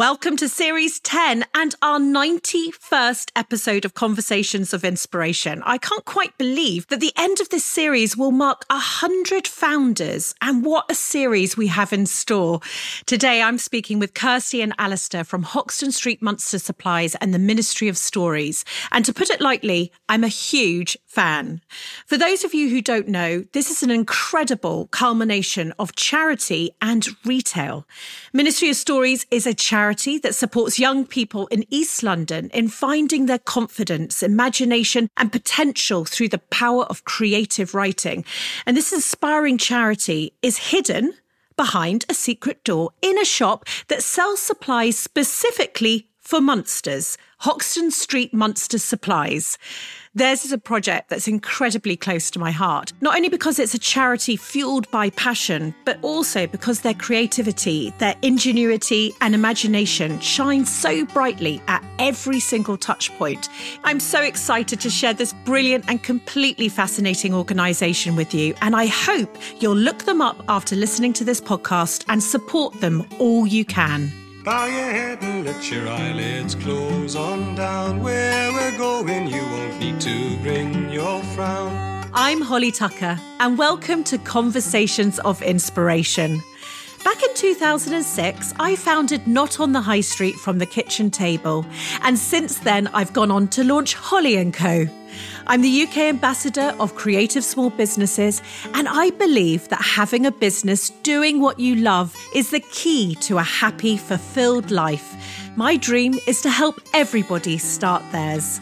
Welcome to Series 10 and our 91st episode of Conversations of Inspiration. I can't quite believe that the end of this series will mark 100 founders, and what a series we have in store. Today, I'm speaking with Kirsty and Alistair from Hoxton Street Monster Supplies and the Ministry of Stories. And to put it lightly, I'm a huge fan. For those of you who don't know, this is an incredible culmination of charity and retail. Ministry of Stories is a charity charity that supports young people in East London in finding their confidence, imagination, and potential through the power of creative writing. And this inspiring charity is hidden behind a secret door in a shop that sells supplies specifically for Monsters, Hoxton Street Monster Supplies. Theirs is a project that's incredibly close to my heart, not only because it's a charity fueled by passion, but also because their creativity, their ingenuity, and imagination shine so brightly at every single touch point. I'm so excited to share this brilliant and completely fascinating organisation with you, and I hope you'll look them up after listening to this podcast and support them all you can. Bow your head and let your eyelids close on down. Where we're going, you won't need to bring your frown. I'm Holly Tucker, and welcome to Conversations of Inspiration. Back in 2006, I founded Not on the High Street from the kitchen table, and since then I've gone on to launch Holly & Co. I'm the UK ambassador of creative small businesses, and I believe that having a business doing what you love is the key to a happy, fulfilled life. My dream is to help everybody start theirs.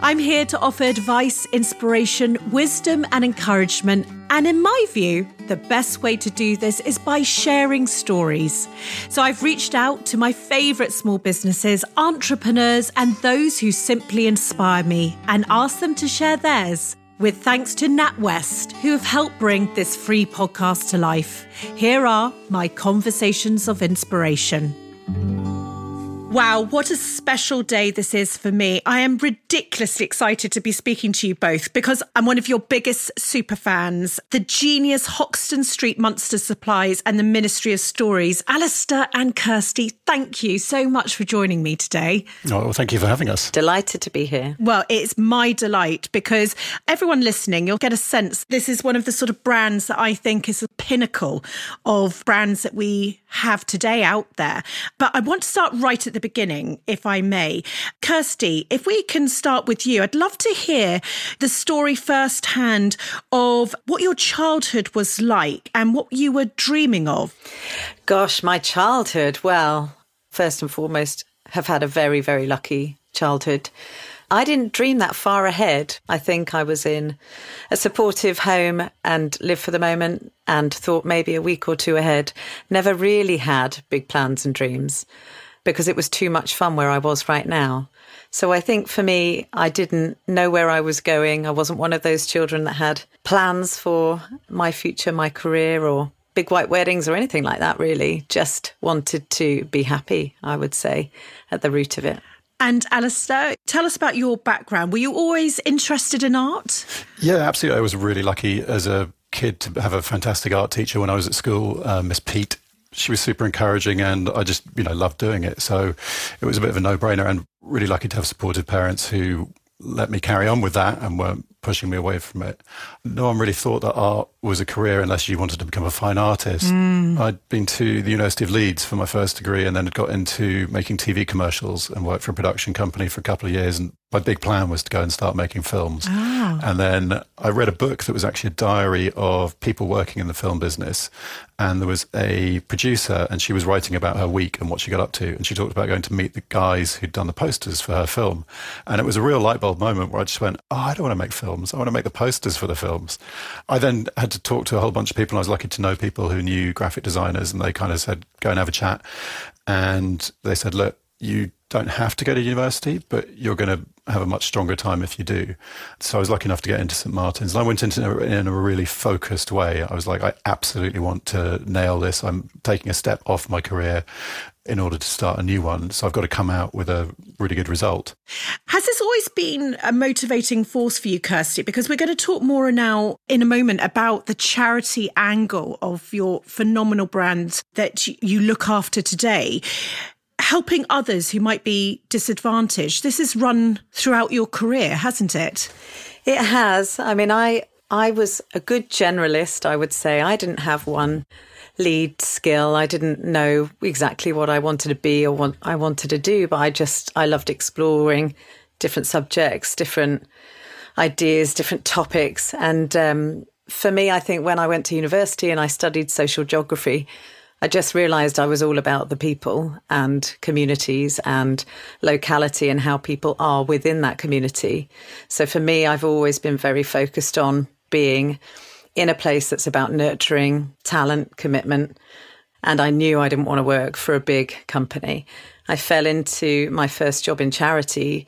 I'm here to offer advice, inspiration, wisdom, and encouragement. And in my view, the best way to do this is by sharing stories. So I've reached out to my favourite small businesses, entrepreneurs, and those who simply inspire me and asked them to share theirs. With thanks to NatWest, who have helped bring this free podcast to life. Here are my conversations of inspiration. Wow, what a special day this is for me. I am ridiculously excited to be speaking to you both because I'm one of your biggest super fans. The genius Hoxton Street Monster Supplies and the Ministry of Stories. Alistair and Kirsty, thank you so much for joining me today. Oh, well, thank you for having us. Delighted to be here. Well, it's my delight because everyone listening, you'll get a sense this is one of the sort of brands that I think is the pinnacle of brands that we have today out there. But I want to start right at the beginning, if I may. Kirsty, if we can start with you, I'd love to hear the story firsthand of what your childhood was like and what you were dreaming of. Gosh, my childhood. Well, first and foremost, have had a very, very lucky childhood. I didn't dream that far ahead. I think I was in a supportive home and lived for the moment and thought maybe a week or two ahead. Never really had big plans and dreams because it was too much fun where I was right now. So I think for me, I didn't know where I was going. I wasn't one of those children that had plans for my future, my career, or big white weddings or anything like that, really. Just wanted to be happy, I would say, at the root of it. And Alistair, tell us about your background. Were you always interested in art? Yeah, absolutely. I was really lucky as a kid to have a fantastic art teacher when I was at school, uh, Miss Pete. She was super encouraging and I just, you know, loved doing it. So it was a bit of a no brainer and really lucky to have supportive parents who let me carry on with that and weren't pushing me away from it. No one really thought that art was a career unless you wanted to become a fine artist. Mm. I'd been to the University of Leeds for my first degree and then had got into making TV commercials and worked for a production company for a couple of years. And my big plan was to go and start making films. Oh. And then I read a book that was actually a diary of people working in the film business. And there was a producer, and she was writing about her week and what she got up to. And she talked about going to meet the guys who'd done the posters for her film. And it was a real light bulb moment where I just went, Oh, I don't want to make films. I want to make the posters for the films. I then had to talk to a whole bunch of people. And I was lucky to know people who knew graphic designers, and they kind of said, Go and have a chat. And they said, Look, you don't have to go to university, but you're going to have a much stronger time if you do. So I was lucky enough to get into St Martin's, and I went into it in a really focused way. I was like, I absolutely want to nail this. I'm taking a step off my career in order to start a new one. So I've got to come out with a really good result. Has this always been a motivating force for you, Kirsty? Because we're going to talk more now in a moment about the charity angle of your phenomenal brand that you look after today helping others who might be disadvantaged. This has run throughout your career, hasn't it? It has. I mean, I I was a good generalist, I would say. I didn't have one lead skill. I didn't know exactly what I wanted to be or what I wanted to do, but I just I loved exploring different subjects, different ideas, different topics. And um, for me, I think when I went to university and I studied social geography, I just realized I was all about the people and communities and locality and how people are within that community. So for me, I've always been very focused on being in a place that's about nurturing talent, commitment. And I knew I didn't want to work for a big company. I fell into my first job in charity.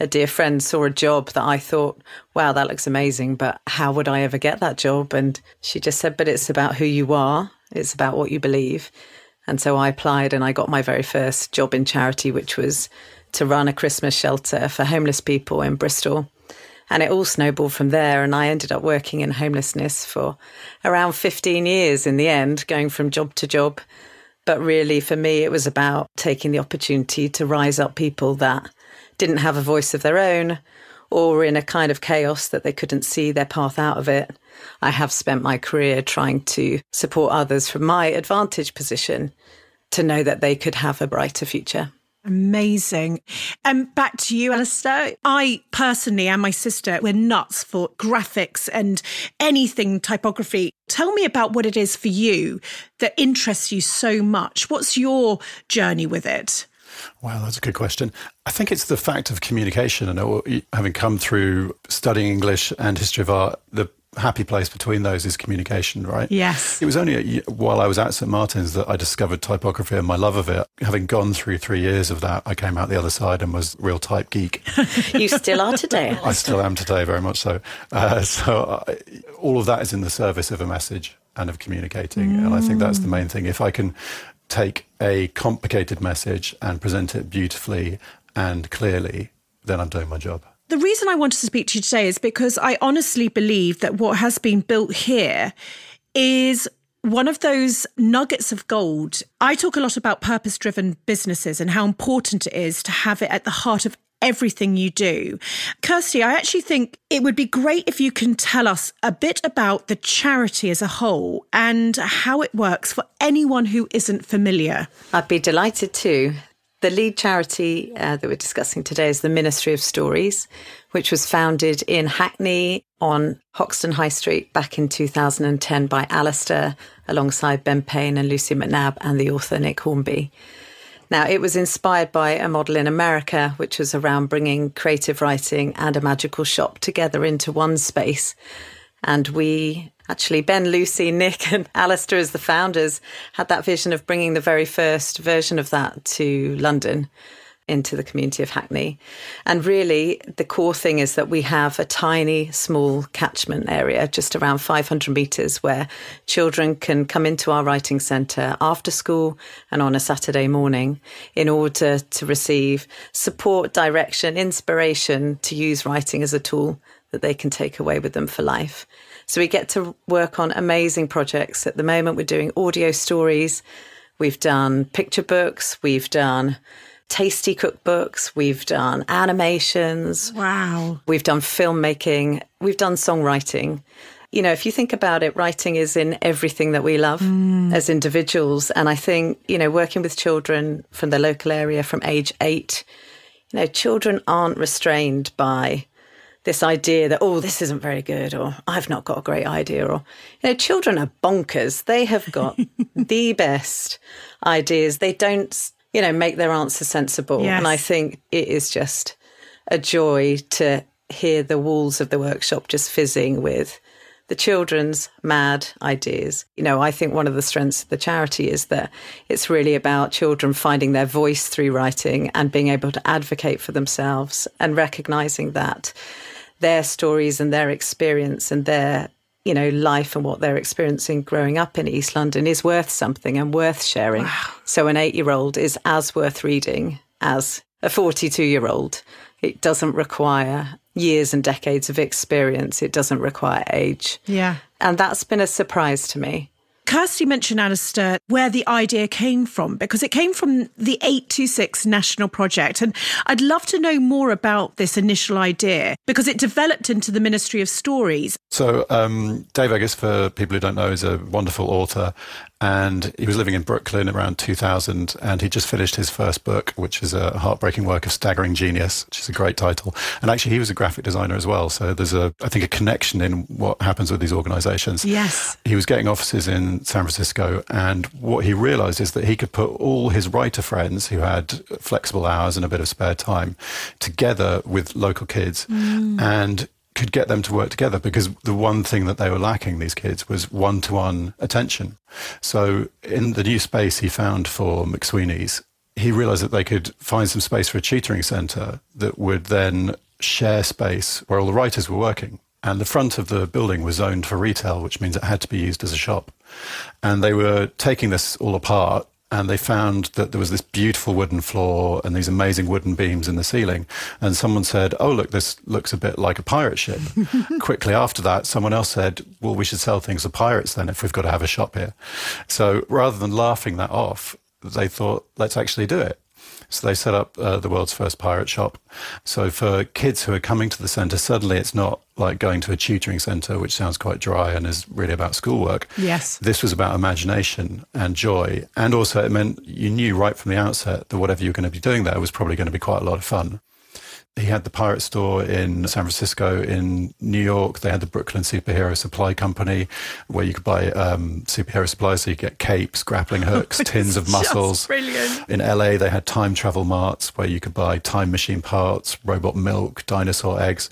A dear friend saw a job that I thought, wow, that looks amazing, but how would I ever get that job? And she just said, but it's about who you are, it's about what you believe. And so I applied and I got my very first job in charity, which was to run a Christmas shelter for homeless people in Bristol. And it all snowballed from there. And I ended up working in homelessness for around 15 years in the end, going from job to job. But really, for me, it was about taking the opportunity to rise up people that didn't have a voice of their own or in a kind of chaos that they couldn't see their path out of it. I have spent my career trying to support others from my advantage position to know that they could have a brighter future. Amazing. And um, back to you, Alistair. I personally and my sister, we're nuts for graphics and anything typography. Tell me about what it is for you that interests you so much. What's your journey with it? Wow, that's a good question. I think it's the fact of communication and having come through studying English and history of art, the happy place between those is communication, right? Yes. It was only while I was at St Martin's that I discovered typography and my love of it. Having gone through three years of that, I came out the other side and was real type geek. you still are today. I still am today, very much so. Uh, so I, all of that is in the service of a message and of communicating, mm. and I think that's the main thing. If I can take a complicated message and present it beautifully and clearly, then I'm doing my job. The reason I wanted to speak to you today is because I honestly believe that what has been built here is one of those nuggets of gold. I talk a lot about purpose driven businesses and how important it is to have it at the heart of everything you do. Kirsty, I actually think it would be great if you can tell us a bit about the charity as a whole and how it works for anyone who isn't familiar. I'd be delighted to. The lead charity uh, that we're discussing today is the Ministry of Stories, which was founded in Hackney on Hoxton High Street back in 2010 by Alistair, alongside Ben Payne and Lucy McNabb and the author Nick Hornby. Now, it was inspired by a model in America, which was around bringing creative writing and a magical shop together into one space. And we actually, Ben, Lucy, Nick, and Alistair, as the founders, had that vision of bringing the very first version of that to London into the community of Hackney. And really, the core thing is that we have a tiny, small catchment area, just around 500 metres, where children can come into our writing centre after school and on a Saturday morning in order to receive support, direction, inspiration to use writing as a tool that they can take away with them for life. So we get to work on amazing projects. At the moment, we're doing audio stories. We've done picture books. We've done tasty cookbooks. We've done animations. Wow. We've done filmmaking. We've done songwriting. You know, if you think about it, writing is in everything that we love mm. as individuals. And I think, you know, working with children from the local area from age eight, you know, children aren't restrained by this idea that, oh, this isn't very good, or I've not got a great idea, or, you know, children are bonkers. They have got the best ideas. They don't, you know, make their answers sensible. Yes. And I think it is just a joy to hear the walls of the workshop just fizzing with the children's mad ideas. You know, I think one of the strengths of the charity is that it's really about children finding their voice through writing and being able to advocate for themselves and recognizing that their stories and their experience and their you know life and what they're experiencing growing up in East London is worth something and worth sharing. Wow. So an 8-year-old is as worth reading as a 42-year-old. It doesn't require years and decades of experience. It doesn't require age. Yeah. And that's been a surprise to me Kirsty mentioned, Alistair, where the idea came from, because it came from the 826 National Project. And I'd love to know more about this initial idea because it developed into the Ministry of Stories. So, um, Dave Eggers, for people who don't know, is a wonderful author and he was living in Brooklyn around 2000 and he just finished his first book which is a heartbreaking work of staggering genius which is a great title. And actually he was a graphic designer as well. So there's a i think a connection in what happens with these organizations. Yes. He was getting offices in san francisco and what he realized is that he could put all his writer friends who had flexible hours and a bit of spare time together with local kids. Mm. and could get them to work together because the one thing that they were lacking, these kids, was one to one attention. So in the new space he found for McSweeney's, he realized that they could find some space for a tutoring center that would then share space where all the writers were working. And the front of the building was zoned for retail, which means it had to be used as a shop. And they were taking this all apart and they found that there was this beautiful wooden floor and these amazing wooden beams in the ceiling. And someone said, Oh, look, this looks a bit like a pirate ship. Quickly after that, someone else said, Well, we should sell things to pirates then if we've got to have a shop here. So rather than laughing that off, they thought, Let's actually do it. So they set up uh, the world's first pirate shop. So for kids who are coming to the centre, suddenly it's not like going to a tutoring centre, which sounds quite dry and is really about schoolwork. Yes. This was about imagination and joy. And also it meant you knew right from the outset that whatever you were going to be doing there was probably going to be quite a lot of fun. He had the pirate store in San Francisco, in New York. They had the Brooklyn Superhero Supply Company, where you could buy um, superhero supplies. So you get capes, grappling hooks, tins of muscles. Brilliant. In LA, they had time travel marts where you could buy time machine parts, robot milk, dinosaur eggs,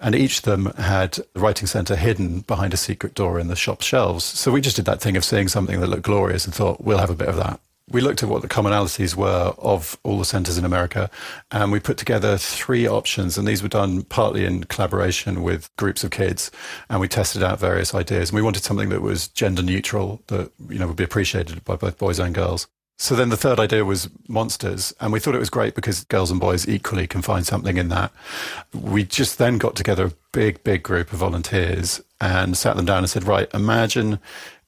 and each of them had the writing center hidden behind a secret door in the shop shelves. So we just did that thing of seeing something that looked glorious and thought we'll have a bit of that we looked at what the commonalities were of all the centres in America, and we put together three options. And these were done partly in collaboration with groups of kids, and we tested out various ideas. And we wanted something that was gender neutral, that you know would be appreciated by both boys and girls. So then the third idea was monsters, and we thought it was great because girls and boys equally can find something in that. We just then got together a big, big group of volunteers and sat them down and said, right, imagine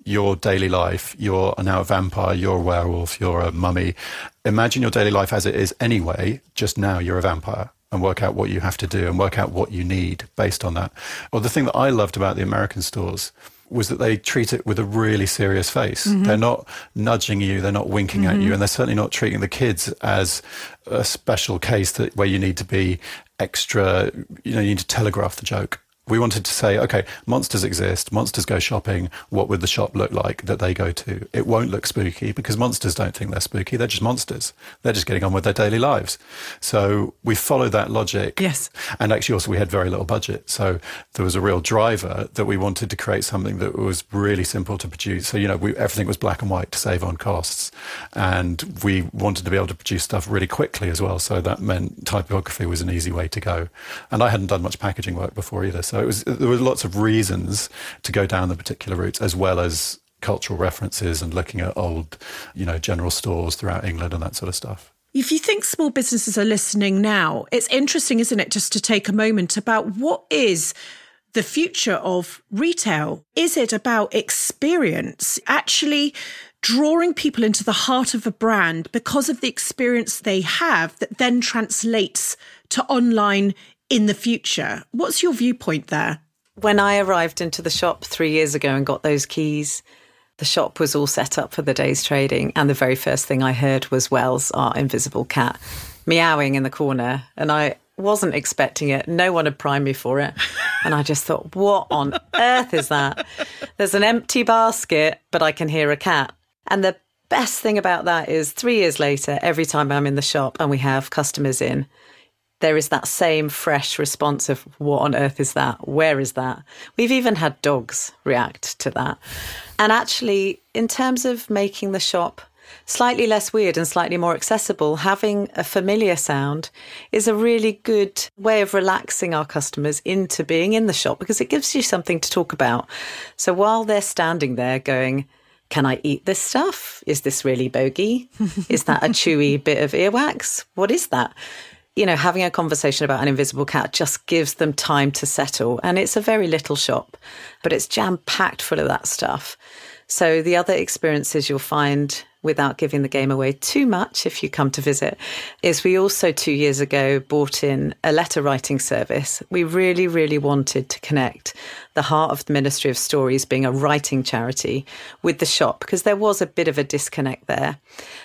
your daily life. You're now a vampire, you're a werewolf, you're a mummy. Imagine your daily life as it is anyway, just now you're a vampire and work out what you have to do and work out what you need based on that. Well, the thing that I loved about the American stores was that they treat it with a really serious face. Mm-hmm. They're not nudging you, they're not winking mm-hmm. at you, and they're certainly not treating the kids as a special case that where you need to be extra, you know, you need to telegraph the joke we wanted to say, okay, monsters exist, monsters go shopping. What would the shop look like that they go to? It won't look spooky because monsters don't think they're spooky. They're just monsters. They're just getting on with their daily lives. So we follow that logic. Yes. And actually, also, we had very little budget. So there was a real driver that we wanted to create something that was really simple to produce. So, you know, we, everything was black and white to save on costs. And we wanted to be able to produce stuff really quickly as well. So that meant typography was an easy way to go. And I hadn't done much packaging work before either. So it was there were lots of reasons to go down the particular routes, as well as cultural references and looking at old, you know, general stores throughout England and that sort of stuff. If you think small businesses are listening now, it's interesting, isn't it, just to take a moment about what is the future of retail? Is it about experience? Actually, drawing people into the heart of a brand because of the experience they have that then translates to online in the future. What's your viewpoint there? When I arrived into the shop three years ago and got those keys, the shop was all set up for the day's trading. And the very first thing I heard was Wells, our invisible cat, meowing in the corner. And I wasn't expecting it. No one had primed me for it. And I just thought, what on earth is that? There's an empty basket, but I can hear a cat. And the best thing about that is three years later, every time I'm in the shop and we have customers in, there is that same fresh response of what on earth is that? Where is that? We've even had dogs react to that. And actually, in terms of making the shop slightly less weird and slightly more accessible, having a familiar sound is a really good way of relaxing our customers into being in the shop because it gives you something to talk about. So while they're standing there going, can I eat this stuff? Is this really bogey? Is that a chewy bit of earwax? What is that? You know, having a conversation about an invisible cat just gives them time to settle. And it's a very little shop, but it's jam packed full of that stuff. So the other experiences you'll find without giving the game away too much if you come to visit, is we also two years ago bought in a letter writing service. We really, really wanted to connect the heart of the Ministry of Stories being a writing charity with the shop because there was a bit of a disconnect there.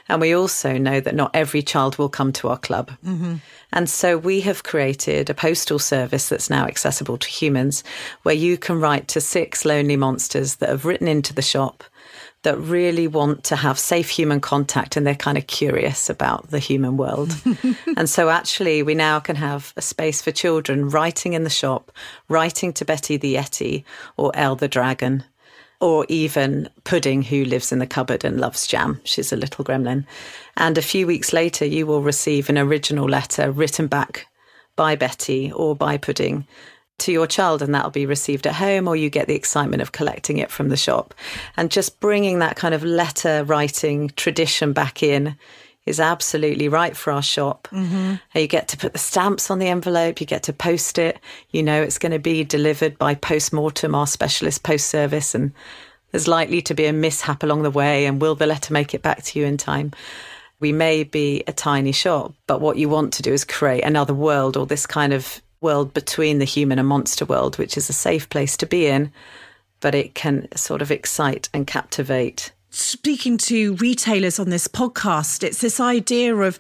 And we also know that not every child will come to our club. Mm-hmm. And so we have created a postal service that's now accessible to humans where you can write to six lonely monsters that have written into the shop that really want to have safe human contact and they're kind of curious about the human world. and so actually we now can have a space for children writing in the shop, writing to Betty the Yeti or El the Dragon. Or even Pudding, who lives in the cupboard and loves jam. She's a little gremlin. And a few weeks later, you will receive an original letter written back by Betty or by Pudding to your child and that'll be received at home or you get the excitement of collecting it from the shop and just bringing that kind of letter writing tradition back in is absolutely right for our shop. Mm-hmm. You get to put the stamps on the envelope, you get to post it. You know it's going to be delivered by post mortem, our specialist post service, and there's likely to be a mishap along the way. And will the letter make it back to you in time? We may be a tiny shop, but what you want to do is create another world or this kind of world between the human and monster world, which is a safe place to be in, but it can sort of excite and captivate. Speaking to retailers on this podcast, it's this idea of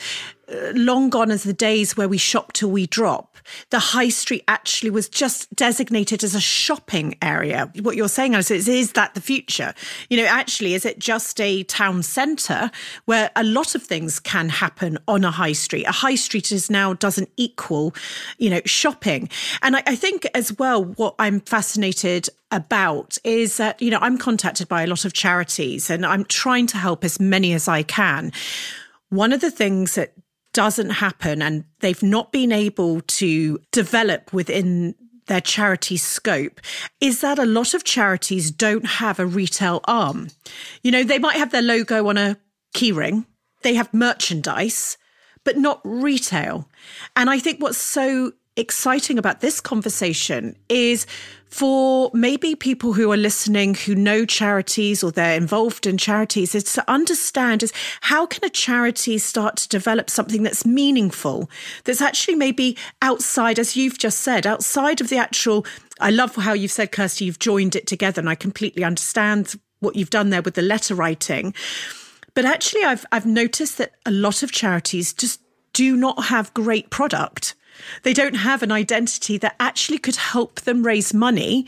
long gone as the days where we shop till we drop the high street actually was just designated as a shopping area. What you're saying is, is that the future? You know, actually, is it just a town centre where a lot of things can happen on a high street? A high street is now doesn't equal, you know, shopping. And I, I think as well, what I'm fascinated about is that, you know, I'm contacted by a lot of charities and I'm trying to help as many as I can. One of the things that doesn't happen and they've not been able to develop within their charity scope is that a lot of charities don't have a retail arm. You know, they might have their logo on a keyring, they have merchandise, but not retail. And I think what's so exciting about this conversation is for maybe people who are listening who know charities or they're involved in charities is to understand is how can a charity start to develop something that's meaningful that's actually maybe outside as you've just said outside of the actual I love how you've said Kirsty you've joined it together and I completely understand what you've done there with the letter writing. But actually I've I've noticed that a lot of charities just do not have great product they don't have an identity that actually could help them raise money,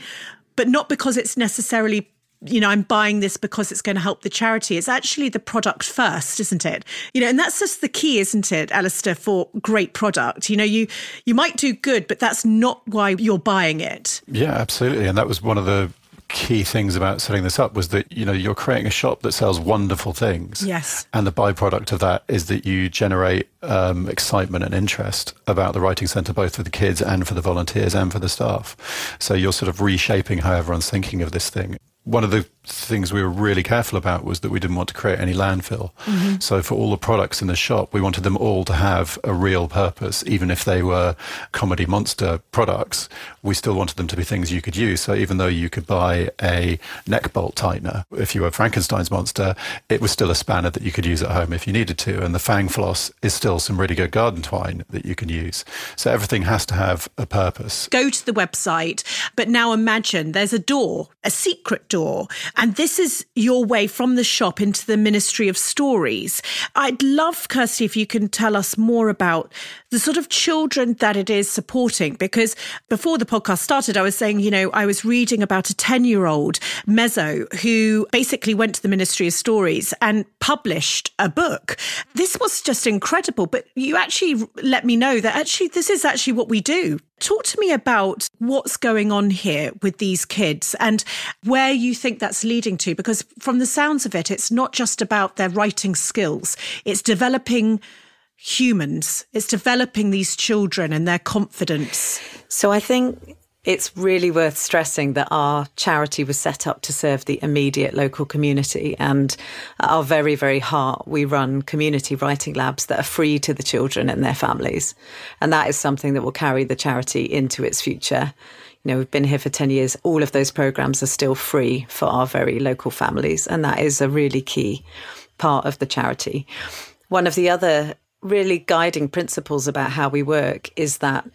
but not because it's necessarily you know, I'm buying this because it's going to help the charity. It's actually the product first, isn't it? You know, and that's just the key, isn't it, Alistair, for great product. You know, you you might do good, but that's not why you're buying it. Yeah, absolutely. And that was one of the key things about setting this up was that you know you're creating a shop that sells wonderful things. Yes. And the byproduct of that is that you generate um, excitement and interest about the writing centre, both for the kids and for the volunteers and for the staff. So you're sort of reshaping how everyone's thinking of this thing one of the things we were really careful about was that we didn't want to create any landfill. Mm-hmm. So for all the products in the shop, we wanted them all to have a real purpose, even if they were comedy monster products. We still wanted them to be things you could use. So even though you could buy a neck bolt tightener, if you were Frankenstein's monster, it was still a spanner that you could use at home if you needed to. And the fang floss is still some really good garden twine that you can use. So everything has to have a purpose. Go to the website, but now imagine there's a door, a secret door. And this is your way from the shop into the Ministry of Stories. I'd love, Kirsty, if you can tell us more about the sort of children that it is supporting. Because before the podcast started, I was saying, you know, I was reading about a 10 year old Mezzo who basically went to the Ministry of Stories and published a book. This was just incredible. But you actually let me know that actually this is actually what we do. Talk to me about what's going on here with these kids and where you think that's leading to, because from the sounds of it, it's not just about their writing skills, it's developing humans, it's developing these children and their confidence. So I think it's really worth stressing that our charity was set up to serve the immediate local community. And at our very, very heart, we run community writing labs that are free to the children and their families. And that is something that will carry the charity into its future. You know, we've been here for 10 years. All of those programs are still free for our very local families. And that is a really key part of the charity. One of the other really guiding principles about how we work is that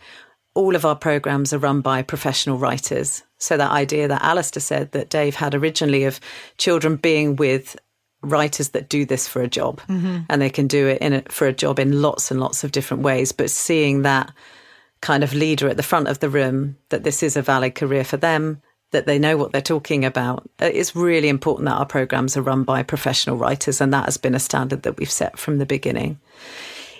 all of our programs are run by professional writers. So that idea that Alistair said that Dave had originally of children being with writers that do this for a job mm-hmm. and they can do it in a, for a job in lots and lots of different ways but seeing that kind of leader at the front of the room that this is a valid career for them that they know what they're talking about uh, it's really important that our programs are run by professional writers and that has been a standard that we've set from the beginning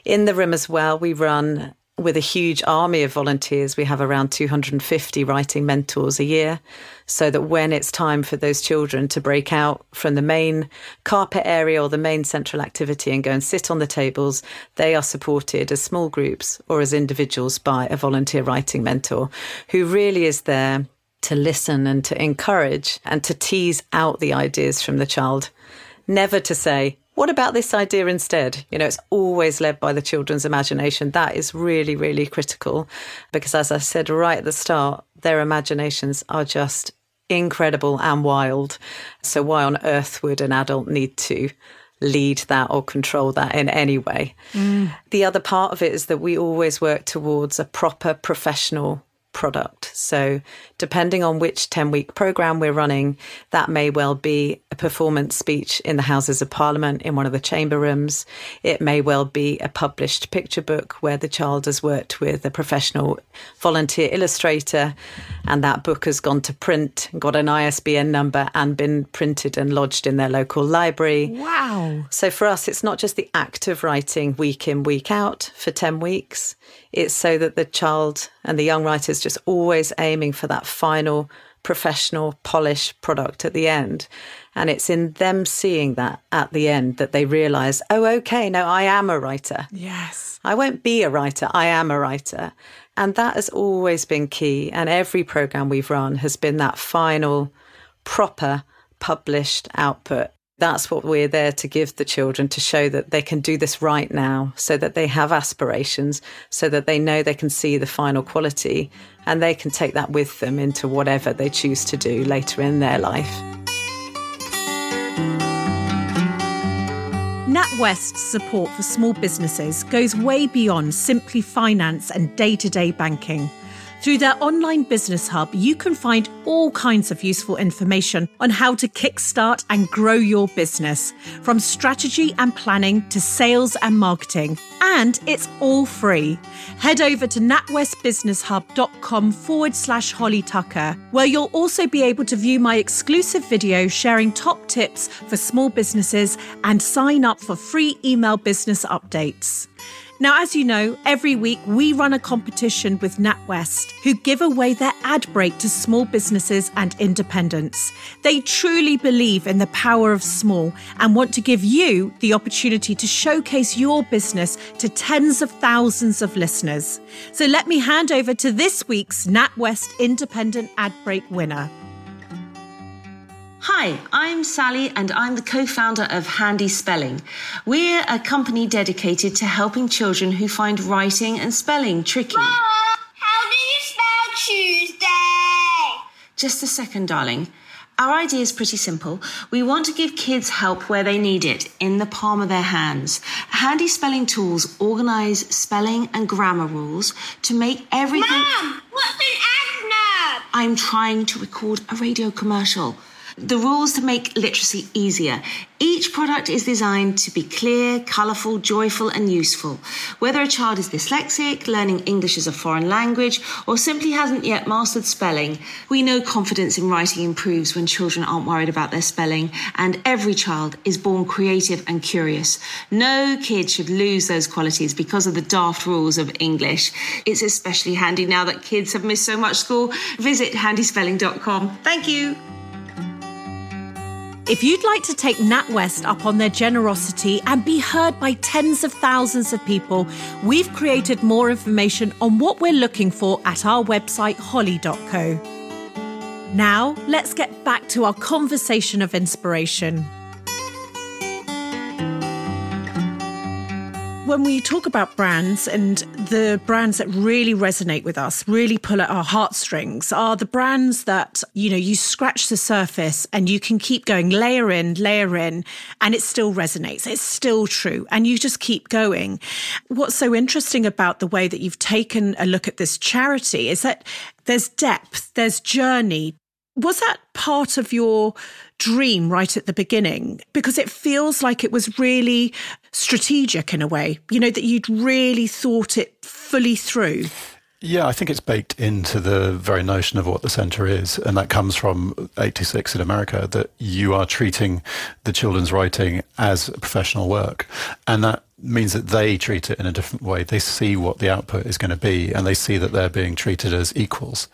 in the room as well we run with a huge army of volunteers, we have around 250 writing mentors a year. So that when it's time for those children to break out from the main carpet area or the main central activity and go and sit on the tables, they are supported as small groups or as individuals by a volunteer writing mentor who really is there to listen and to encourage and to tease out the ideas from the child. Never to say, what about this idea instead? You know, it's always led by the children's imagination. That is really, really critical because, as I said right at the start, their imaginations are just incredible and wild. So, why on earth would an adult need to lead that or control that in any way? Mm. The other part of it is that we always work towards a proper professional product. So, depending on which 10 week program we're running, that may well be a performance speech in the Houses of Parliament in one of the chamber rooms. It may well be a published picture book where the child has worked with a professional volunteer illustrator and that book has gone to print, got an ISBN number, and been printed and lodged in their local library. Wow. So, for us, it's not just the act of writing week in, week out for 10 weeks it's so that the child and the young writer is just always aiming for that final professional, polished product at the end. And it's in them seeing that at the end that they realize, oh, okay, no, I am a writer. Yes. I won't be a writer, I am a writer. And that has always been key. And every program we've run has been that final, proper, published output that's what we're there to give the children to show that they can do this right now, so that they have aspirations, so that they know they can see the final quality and they can take that with them into whatever they choose to do later in their life. NatWest's support for small businesses goes way beyond simply finance and day to day banking. Through their online business hub, you can find all kinds of useful information on how to kickstart and grow your business, from strategy and planning to sales and marketing. And it's all free. Head over to natwestbusinesshub.com forward slash Holly Tucker, where you'll also be able to view my exclusive video sharing top tips for small businesses and sign up for free email business updates. Now, as you know, every week we run a competition with NatWest, who give away their ad break to small businesses and independents. They truly believe in the power of small and want to give you the opportunity to showcase your business to tens of thousands of listeners. So let me hand over to this week's NatWest Independent Ad Break winner. Hi, I'm Sally and I'm the co founder of Handy Spelling. We're a company dedicated to helping children who find writing and spelling tricky. Mom, how do you spell Tuesday? Just a second, darling. Our idea is pretty simple. We want to give kids help where they need it, in the palm of their hands. Handy spelling tools organize spelling and grammar rules to make everything. Mom, what's an adverb? I'm trying to record a radio commercial the rules to make literacy easier. Each product is designed to be clear, colourful, joyful, and useful. Whether a child is dyslexic, learning English as a foreign language, or simply hasn't yet mastered spelling, we know confidence in writing improves when children aren't worried about their spelling, and every child is born creative and curious. No kid should lose those qualities because of the daft rules of English. It's especially handy now that kids have missed so much school. Visit handyspelling.com. Thank you. If you'd like to take NatWest up on their generosity and be heard by tens of thousands of people, we've created more information on what we're looking for at our website, holly.co. Now, let's get back to our conversation of inspiration. When we talk about brands and the brands that really resonate with us, really pull at our heartstrings, are the brands that, you know, you scratch the surface and you can keep going, layer in, layer in, and it still resonates. It's still true. And you just keep going. What's so interesting about the way that you've taken a look at this charity is that there's depth, there's journey. Was that part of your dream right at the beginning? Because it feels like it was really strategic in a way, you know, that you'd really thought it fully through. Yeah, I think it's baked into the very notion of what the centre is. And that comes from 86 in America, that you are treating the children's writing as professional work. And that means that they treat it in a different way. They see what the output is going to be and they see that they're being treated as equals.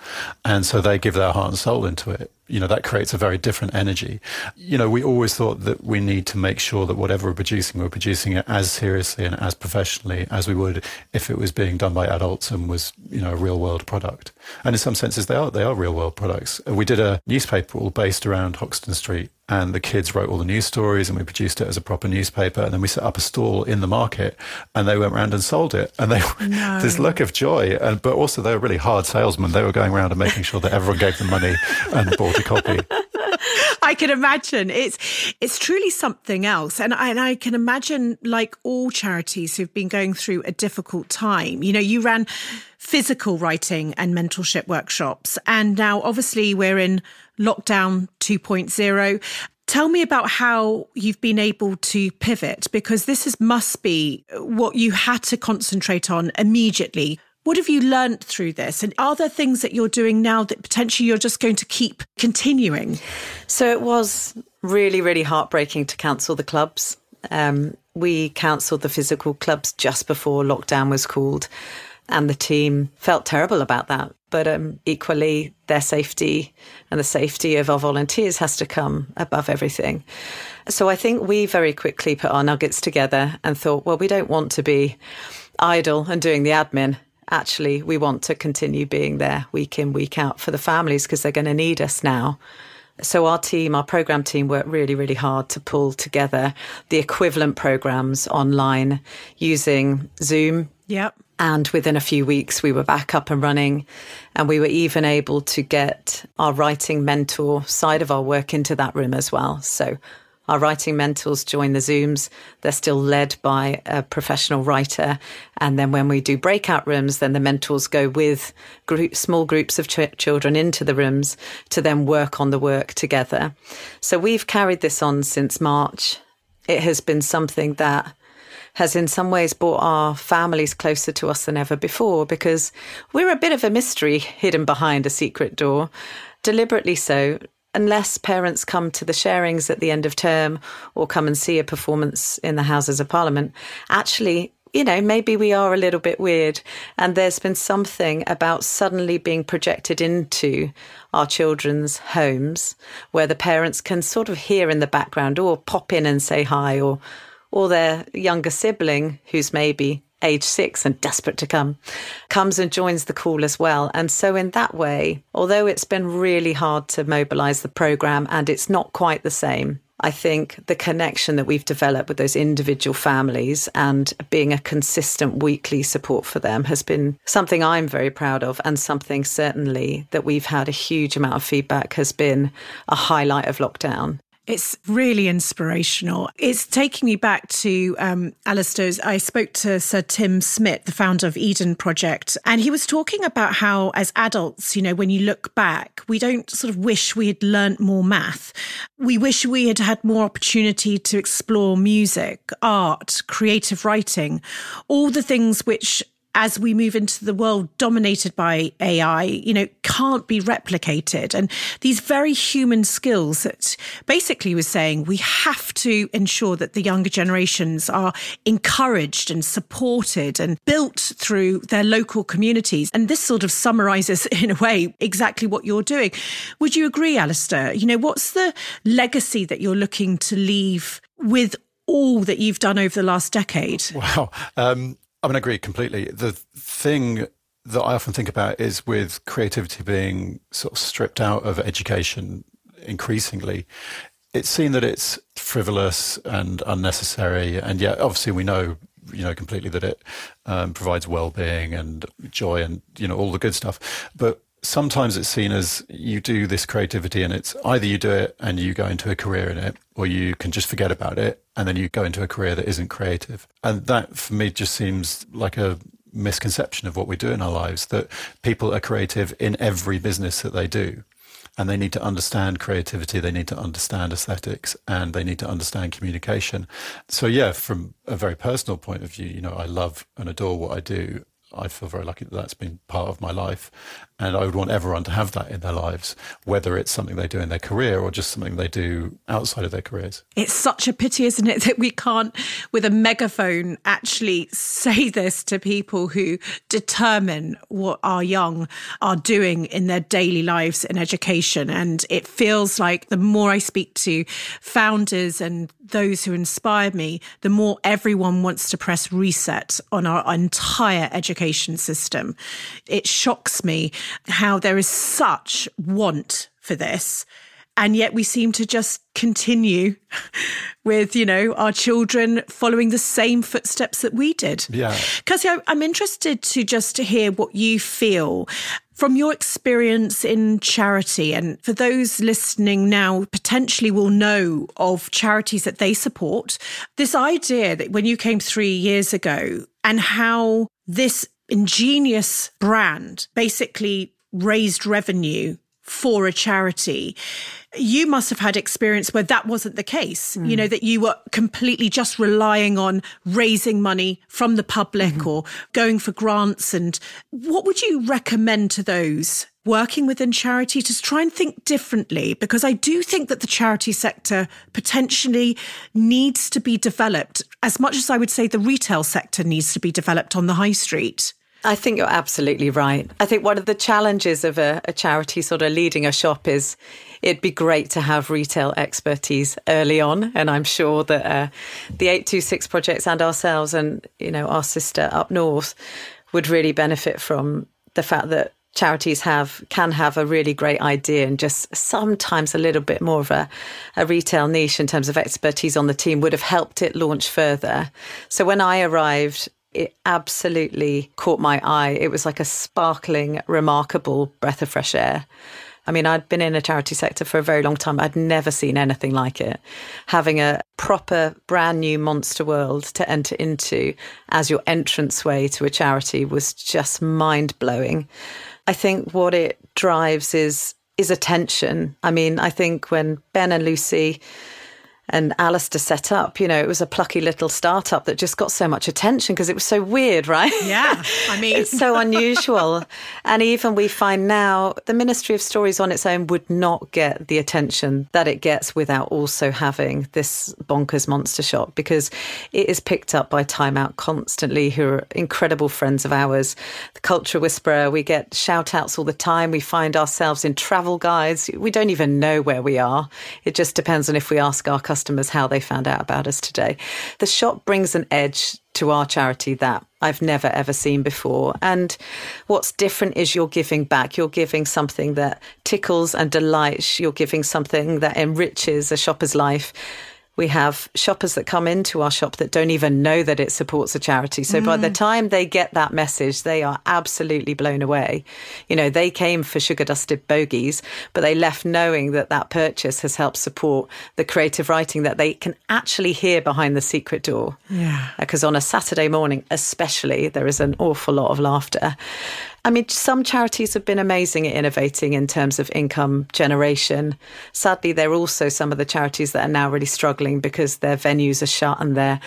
And so they give their heart and soul into it you know, that creates a very different energy. You know, we always thought that we need to make sure that whatever we're producing, we're producing it as seriously and as professionally as we would if it was being done by adults and was, you know, a real world product. And in some senses, they are, they are real world products. We did a newspaper all based around Hoxton Street and the kids wrote all the news stories and we produced it as a proper newspaper and then we set up a stall in the market and they went around and sold it and they no. this look of joy and but also they were really hard salesmen they were going around and making sure that everyone gave them money and bought a copy I can imagine it's it's truly something else, and I, and I can imagine, like all charities who've been going through a difficult time. You know, you ran physical writing and mentorship workshops, and now obviously we're in lockdown 2.0. Tell me about how you've been able to pivot because this is, must be what you had to concentrate on immediately. What have you learned through this? And are there things that you're doing now that potentially you're just going to keep continuing? So it was really, really heartbreaking to cancel the clubs. Um, we cancelled the physical clubs just before lockdown was called, and the team felt terrible about that. But um, equally, their safety and the safety of our volunteers has to come above everything. So I think we very quickly put our nuggets together and thought, well, we don't want to be idle and doing the admin actually we want to continue being there week in, week out for the families because they're going to need us now. So our team, our program team worked really, really hard to pull together the equivalent programs online using Zoom. Yep. And within a few weeks, we were back up and running. And we were even able to get our writing mentor side of our work into that room as well. So our writing mentors join the Zooms. They're still led by a professional writer. And then when we do breakout rooms, then the mentors go with group, small groups of ch- children into the rooms to then work on the work together. So we've carried this on since March. It has been something that has in some ways brought our families closer to us than ever before because we're a bit of a mystery hidden behind a secret door, deliberately so, unless parents come to the sharings at the end of term or come and see a performance in the Houses of Parliament, actually, you know, maybe we are a little bit weird. And there's been something about suddenly being projected into our children's homes where the parents can sort of hear in the background or pop in and say hi or or their younger sibling who's maybe age six and desperate to come, comes and joins the call as well. And so, in that way, although it's been really hard to mobilize the program and it's not quite the same, I think the connection that we've developed with those individual families and being a consistent weekly support for them has been something I'm very proud of, and something certainly that we've had a huge amount of feedback has been a highlight of lockdown. It's really inspirational. It's taking me back to um, Alistair's. I spoke to Sir Tim Smit, the founder of Eden Project, and he was talking about how, as adults, you know, when you look back, we don't sort of wish we had learnt more math. We wish we had had more opportunity to explore music, art, creative writing, all the things which as we move into the world dominated by AI, you know, can't be replicated. And these very human skills that basically was saying we have to ensure that the younger generations are encouraged and supported and built through their local communities. And this sort of summarizes, in a way, exactly what you're doing. Would you agree, Alistair? You know, what's the legacy that you're looking to leave with all that you've done over the last decade? Wow. Um, I mean, I agree completely. The thing that I often think about is with creativity being sort of stripped out of education increasingly, it's seen that it's frivolous and unnecessary. And yet, obviously, we know you know, completely that it um, provides well-being and joy and you know all the good stuff. But sometimes it's seen as you do this creativity and it's either you do it and you go into a career in it or you can just forget about it and then you go into a career that isn't creative. And that for me just seems like a misconception of what we do in our lives that people are creative in every business that they do and they need to understand creativity, they need to understand aesthetics, and they need to understand communication. So, yeah, from a very personal point of view, you know, I love and adore what I do. I feel very lucky that that's been part of my life. And I would want everyone to have that in their lives, whether it's something they do in their career or just something they do outside of their careers. It's such a pity, isn't it, that we can't, with a megaphone, actually say this to people who determine what our young are doing in their daily lives in education. And it feels like the more I speak to founders and those who inspire me, the more everyone wants to press reset on our entire education system. It shocks me how there is such want for this. And yet we seem to just continue with, you know, our children following the same footsteps that we did. Yeah. Kirsty, I'm interested to just hear what you feel from your experience in charity. And for those listening now, potentially will know of charities that they support. This idea that when you came three years ago and how this ingenious brand basically raised revenue for a charity. You must have had experience where that wasn't the case, mm. you know, that you were completely just relying on raising money from the public mm-hmm. or going for grants. And what would you recommend to those working within charity to try and think differently? Because I do think that the charity sector potentially needs to be developed as much as I would say the retail sector needs to be developed on the high street. I think you're absolutely right. I think one of the challenges of a, a, charity sort of leading a shop is it'd be great to have retail expertise early on. And I'm sure that uh, the 826 projects and ourselves and, you know, our sister up north would really benefit from the fact that charities have can have a really great idea and just sometimes a little bit more of a, a retail niche in terms of expertise on the team would have helped it launch further. So when I arrived it absolutely caught my eye. It was like a sparkling, remarkable breath of fresh air. I mean, I'd been in a charity sector for a very long time. I'd never seen anything like it. Having a proper, brand new monster world to enter into as your entranceway to a charity was just mind blowing. I think what it drives is is attention. I mean, I think when Ben and Lucy and Alistair set up, you know, it was a plucky little startup that just got so much attention because it was so weird, right? Yeah. I mean, it's so unusual. and even we find now the Ministry of Stories on its own would not get the attention that it gets without also having this bonkers monster shop because it is picked up by Time Out constantly, who are incredible friends of ours. The Culture Whisperer, we get shout outs all the time. We find ourselves in travel guides. We don't even know where we are. It just depends on if we ask our customers customers how they found out about us today. The shop brings an edge to our charity that I've never ever seen before. And what's different is you're giving back. You're giving something that tickles and delights. You're giving something that enriches a shopper's life we have shoppers that come into our shop that don't even know that it supports a charity. So mm. by the mm. time they get that message, they are absolutely blown away. You know, they came for sugar dusted bogies, but they left knowing that that purchase has helped support the creative writing that they can actually hear behind the secret door. Yeah. Because on a Saturday morning, especially, there is an awful lot of laughter. I mean, some charities have been amazing at innovating in terms of income generation. Sadly, there are also some of the charities that are now really struggling because their venues are shut and there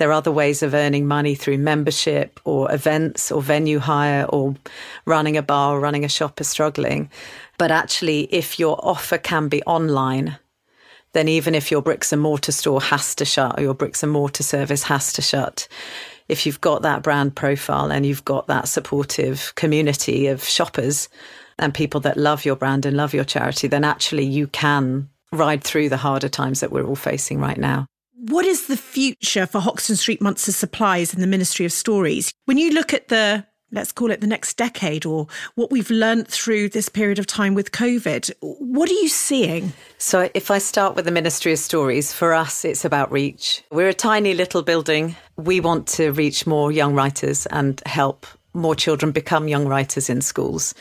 are other ways of earning money through membership or events or venue hire or running a bar or running a shop are struggling. But actually, if your offer can be online, then even if your bricks and mortar store has to shut or your bricks and mortar service has to shut, if you've got that brand profile and you've got that supportive community of shoppers and people that love your brand and love your charity, then actually you can ride through the harder times that we're all facing right now. What is the future for Hoxton Street Monster Supplies and the Ministry of Stories? When you look at the let's call it the next decade or what we've learned through this period of time with COVID. What are you seeing? So, if I start with the Ministry of Stories, for us, it's about reach. We're a tiny little building. We want to reach more young writers and help more children become young writers in schools.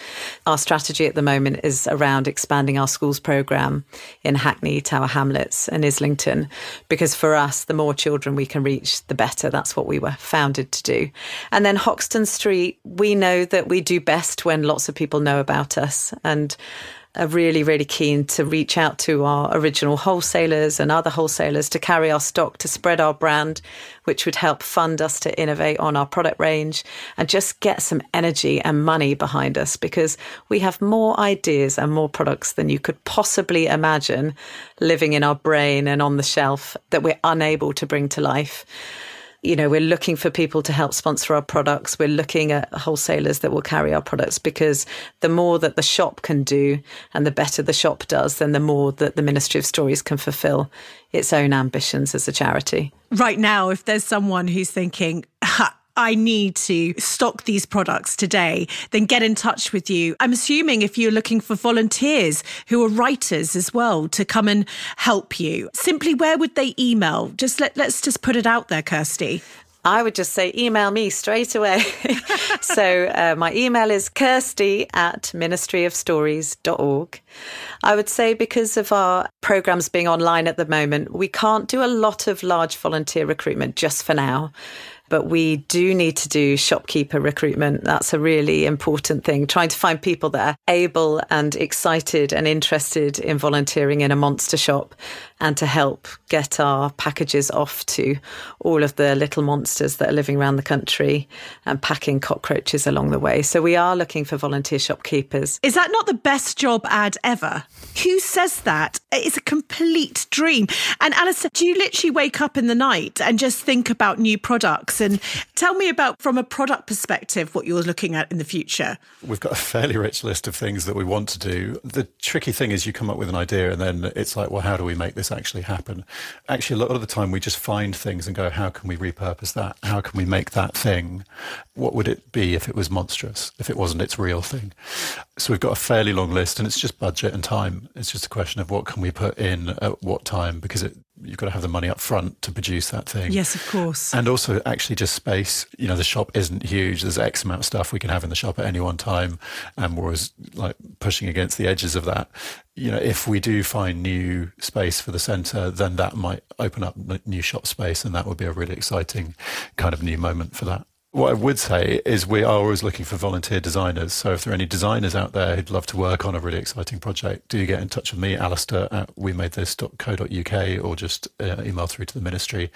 Our strategy at the moment is around expanding our schools programme in Hackney, Tower Hamlets, and Islington, because for us, the more children we can reach, the better. That's what we were founded to do. And then Hoxton Street, we know that we do best when lots of people know about us. And are really, really keen to reach out to our original wholesalers and other wholesalers to carry our stock, to spread our brand, which would help fund us to innovate on our product range and just get some energy and money behind us because we have more ideas and more products than you could possibly imagine living in our brain and on the shelf that we're unable to bring to life you know, we're looking for people to help sponsor our products. We're looking at wholesalers that will carry our products because the more that the shop can do and the better the shop does, then the more that the Ministry of Stories can fulfill its own ambitions as a charity. Right now, if there's someone who's thinking, I need to stock these products today, then get in touch with you. I'm assuming if you're looking for volunteers who are writers as well to come and help you, simply where would they email? Just let, let's just put it out there, Kirsty. I would just say email me straight away. so uh, my email is kirsty at ministryofstories.org. I would say because of our programs being online at the moment, we can't do a lot of large volunteer recruitment just for now but we do need to do shopkeeper recruitment. That's a really important thing, trying to find people that are able and excited and interested in volunteering in a monster shop and to help get our packages off to all of the little monsters that are living around the country and packing cockroaches along the way. So we are looking for volunteer shopkeepers. Is that not the best job ad ever? Who says that? It's a complete dream. And Alistair, do you literally wake up in the night and just think about new products? And tell me about, from a product perspective, what you're looking at in the future. We've got a fairly rich list of things that we want to do. The tricky thing is you come up with an idea and then it's like, well, how do we make this actually happen? Actually, a lot of the time we just find things and go, how can we repurpose that? How can we make that thing? What would it be if it was monstrous, if it wasn't its real thing? So we've got a fairly long list and it's just budget and time. It's just a question of what can we put in at what time because it, you've got to have the money up front to produce that thing. Yes, of course. And also actually just space. You know, the shop isn't huge. There's X amount of stuff we can have in the shop at any one time. And we're always like pushing against the edges of that. You know, if we do find new space for the centre, then that might open up new shop space and that would be a really exciting kind of new moment for that. What I would say is we are always looking for volunteer designers. So if there are any designers out there who'd love to work on a really exciting project, do get in touch with me, Alistair at wemadethis.co.uk or just uh, email through to the ministry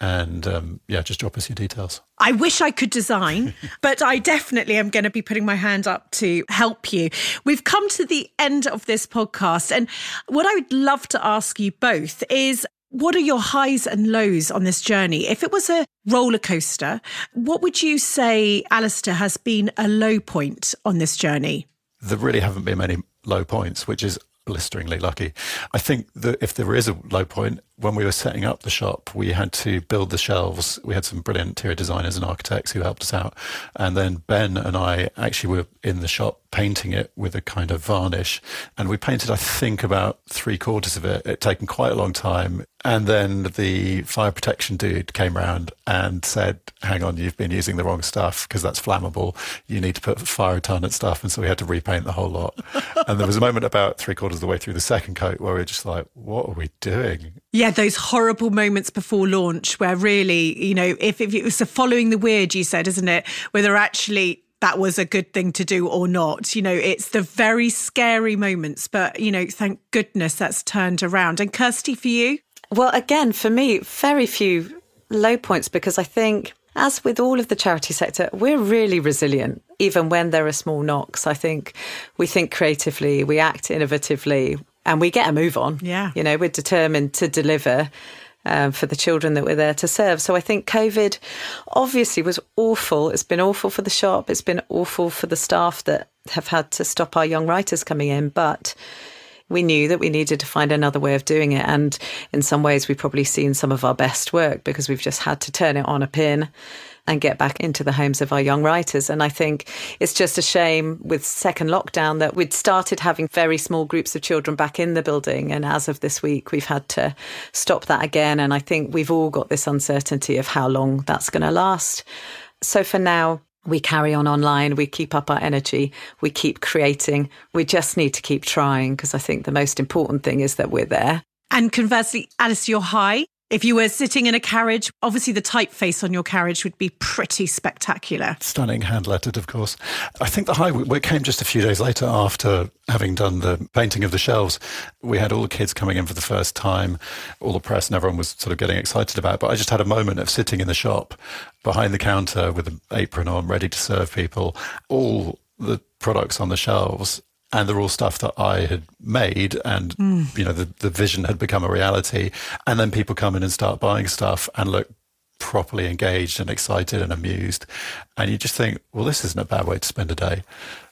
and um, yeah, just drop us your details. I wish I could design, but I definitely am going to be putting my hand up to help you. We've come to the end of this podcast. And what I would love to ask you both is what are your highs and lows on this journey? If it was a roller coaster, what would you say, Alistair, has been a low point on this journey? There really haven't been many low points, which is blisteringly lucky. I think that if there is a low point, when we were setting up the shop, we had to build the shelves. We had some brilliant interior designers and architects who helped us out. And then Ben and I actually were in the shop painting it with a kind of varnish. And we painted, I think, about three quarters of it. It taken quite a long time. And then the fire protection dude came around and said, hang on, you've been using the wrong stuff because that's flammable. You need to put fire retardant stuff. And so we had to repaint the whole lot. and there was a moment about three quarters of the way through the second coat where we were just like, what are we doing? Yeah, those horrible moments before launch where really, you know, if, if it was following the weird, you said, isn't it? Whether actually that was a good thing to do or not. You know, it's the very scary moments, but, you know, thank goodness that's turned around. And Kirsty, for you? Well, again, for me, very few low points because I think, as with all of the charity sector, we're really resilient, even when there are small knocks. I think we think creatively, we act innovatively, and we get a move on. Yeah. You know, we're determined to deliver. Um, for the children that we're there to serve. So I think COVID obviously was awful. It's been awful for the shop. It's been awful for the staff that have had to stop our young writers coming in. But we knew that we needed to find another way of doing it. And in some ways, we've probably seen some of our best work because we've just had to turn it on a pin and get back into the homes of our young writers. And I think it's just a shame with second lockdown that we'd started having very small groups of children back in the building. And as of this week, we've had to stop that again. And I think we've all got this uncertainty of how long that's going to last. So for now, we carry on online, we keep up our energy, we keep creating. We just need to keep trying because I think the most important thing is that we're there. And conversely, Alice, you're high. If you were sitting in a carriage, obviously the typeface on your carriage would be pretty spectacular. Stunning, hand lettered, of course. I think the high it came just a few days later after having done the painting of the shelves. We had all the kids coming in for the first time, all the press and everyone was sort of getting excited about it. But I just had a moment of sitting in the shop behind the counter with an apron on, ready to serve people, all the products on the shelves and they're all stuff that I had made, and mm. you know the the vision had become a reality. And then people come in and start buying stuff and look properly engaged and excited and amused, and you just think, well, this isn't a bad way to spend a day.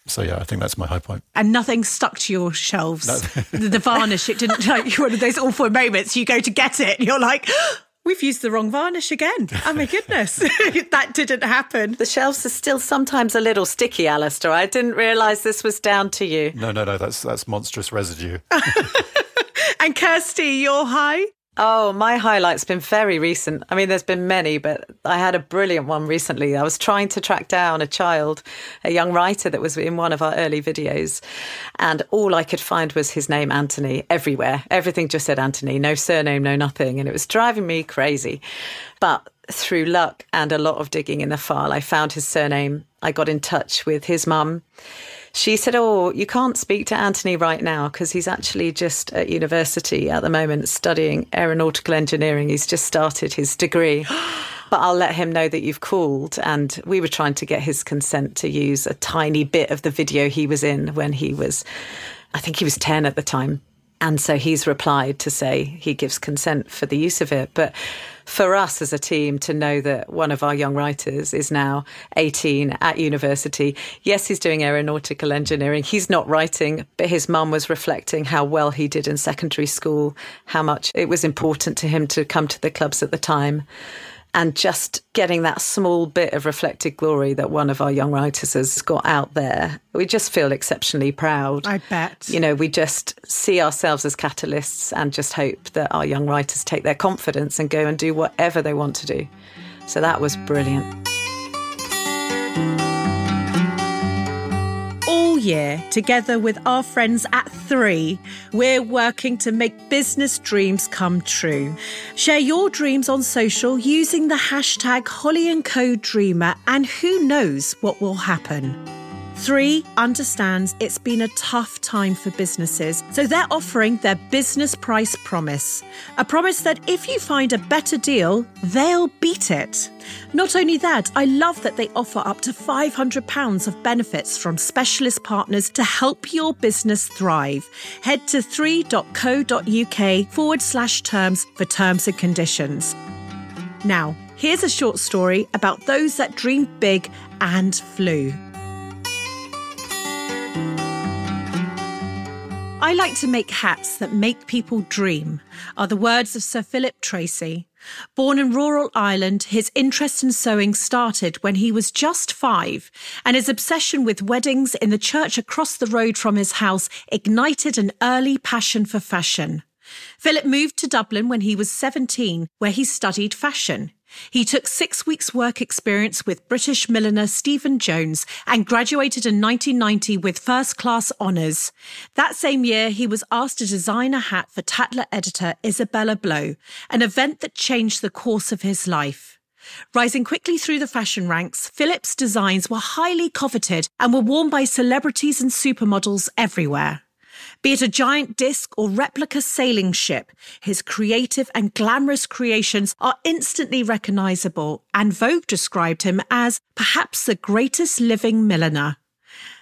So yeah, I think that's my high point. And nothing stuck to your shelves. No. the, the varnish, it didn't like one of those awful moments. You go to get it, and you're like. We've used the wrong varnish again. Oh my goodness. that didn't happen. The shelves are still sometimes a little sticky, Alistair. I didn't realise this was down to you. No, no, no. That's that's monstrous residue. and Kirsty, you're high? Oh, my highlight's been very recent. I mean, there's been many, but I had a brilliant one recently. I was trying to track down a child, a young writer that was in one of our early videos, and all I could find was his name, Anthony, everywhere. Everything just said Anthony, no surname, no nothing. And it was driving me crazy. But through luck and a lot of digging in the file, I found his surname. I got in touch with his mum she said, Oh, you can't speak to Anthony right now because he's actually just at university at the moment studying aeronautical engineering. He's just started his degree. but I'll let him know that you've called. And we were trying to get his consent to use a tiny bit of the video he was in when he was, I think he was 10 at the time. And so he's replied to say he gives consent for the use of it. But for us as a team to know that one of our young writers is now 18 at university. Yes, he's doing aeronautical engineering. He's not writing, but his mum was reflecting how well he did in secondary school, how much it was important to him to come to the clubs at the time and just getting that small bit of reflected glory that one of our young writers has got out there, we just feel exceptionally proud. I bet. You know, we just see ourselves as catalysts and just hope that our young writers take their confidence and go and do whatever they want to do. So that was brilliant. Year, together with our friends at Three, we're working to make business dreams come true. Share your dreams on social using the hashtag Holly and Co Dreamer, and who knows what will happen. Three understands it's been a tough time for businesses, so they're offering their business price promise. A promise that if you find a better deal, they'll beat it. Not only that, I love that they offer up to £500 of benefits from specialist partners to help your business thrive. Head to 3.co.uk forward slash terms for terms and conditions. Now, here's a short story about those that dreamed big and flew. I like to make hats that make people dream, are the words of Sir Philip Treacy. Born in rural Ireland, his interest in sewing started when he was just five, and his obsession with weddings in the church across the road from his house ignited an early passion for fashion. Philip moved to Dublin when he was 17, where he studied fashion. He took six weeks' work experience with British milliner Stephen Jones and graduated in 1990 with first class honours. That same year, he was asked to design a hat for Tatler editor Isabella Blow, an event that changed the course of his life. Rising quickly through the fashion ranks, Philip's designs were highly coveted and were worn by celebrities and supermodels everywhere. Be it a giant disc or replica sailing ship, his creative and glamorous creations are instantly recognizable, and Vogue described him as perhaps the greatest living milliner.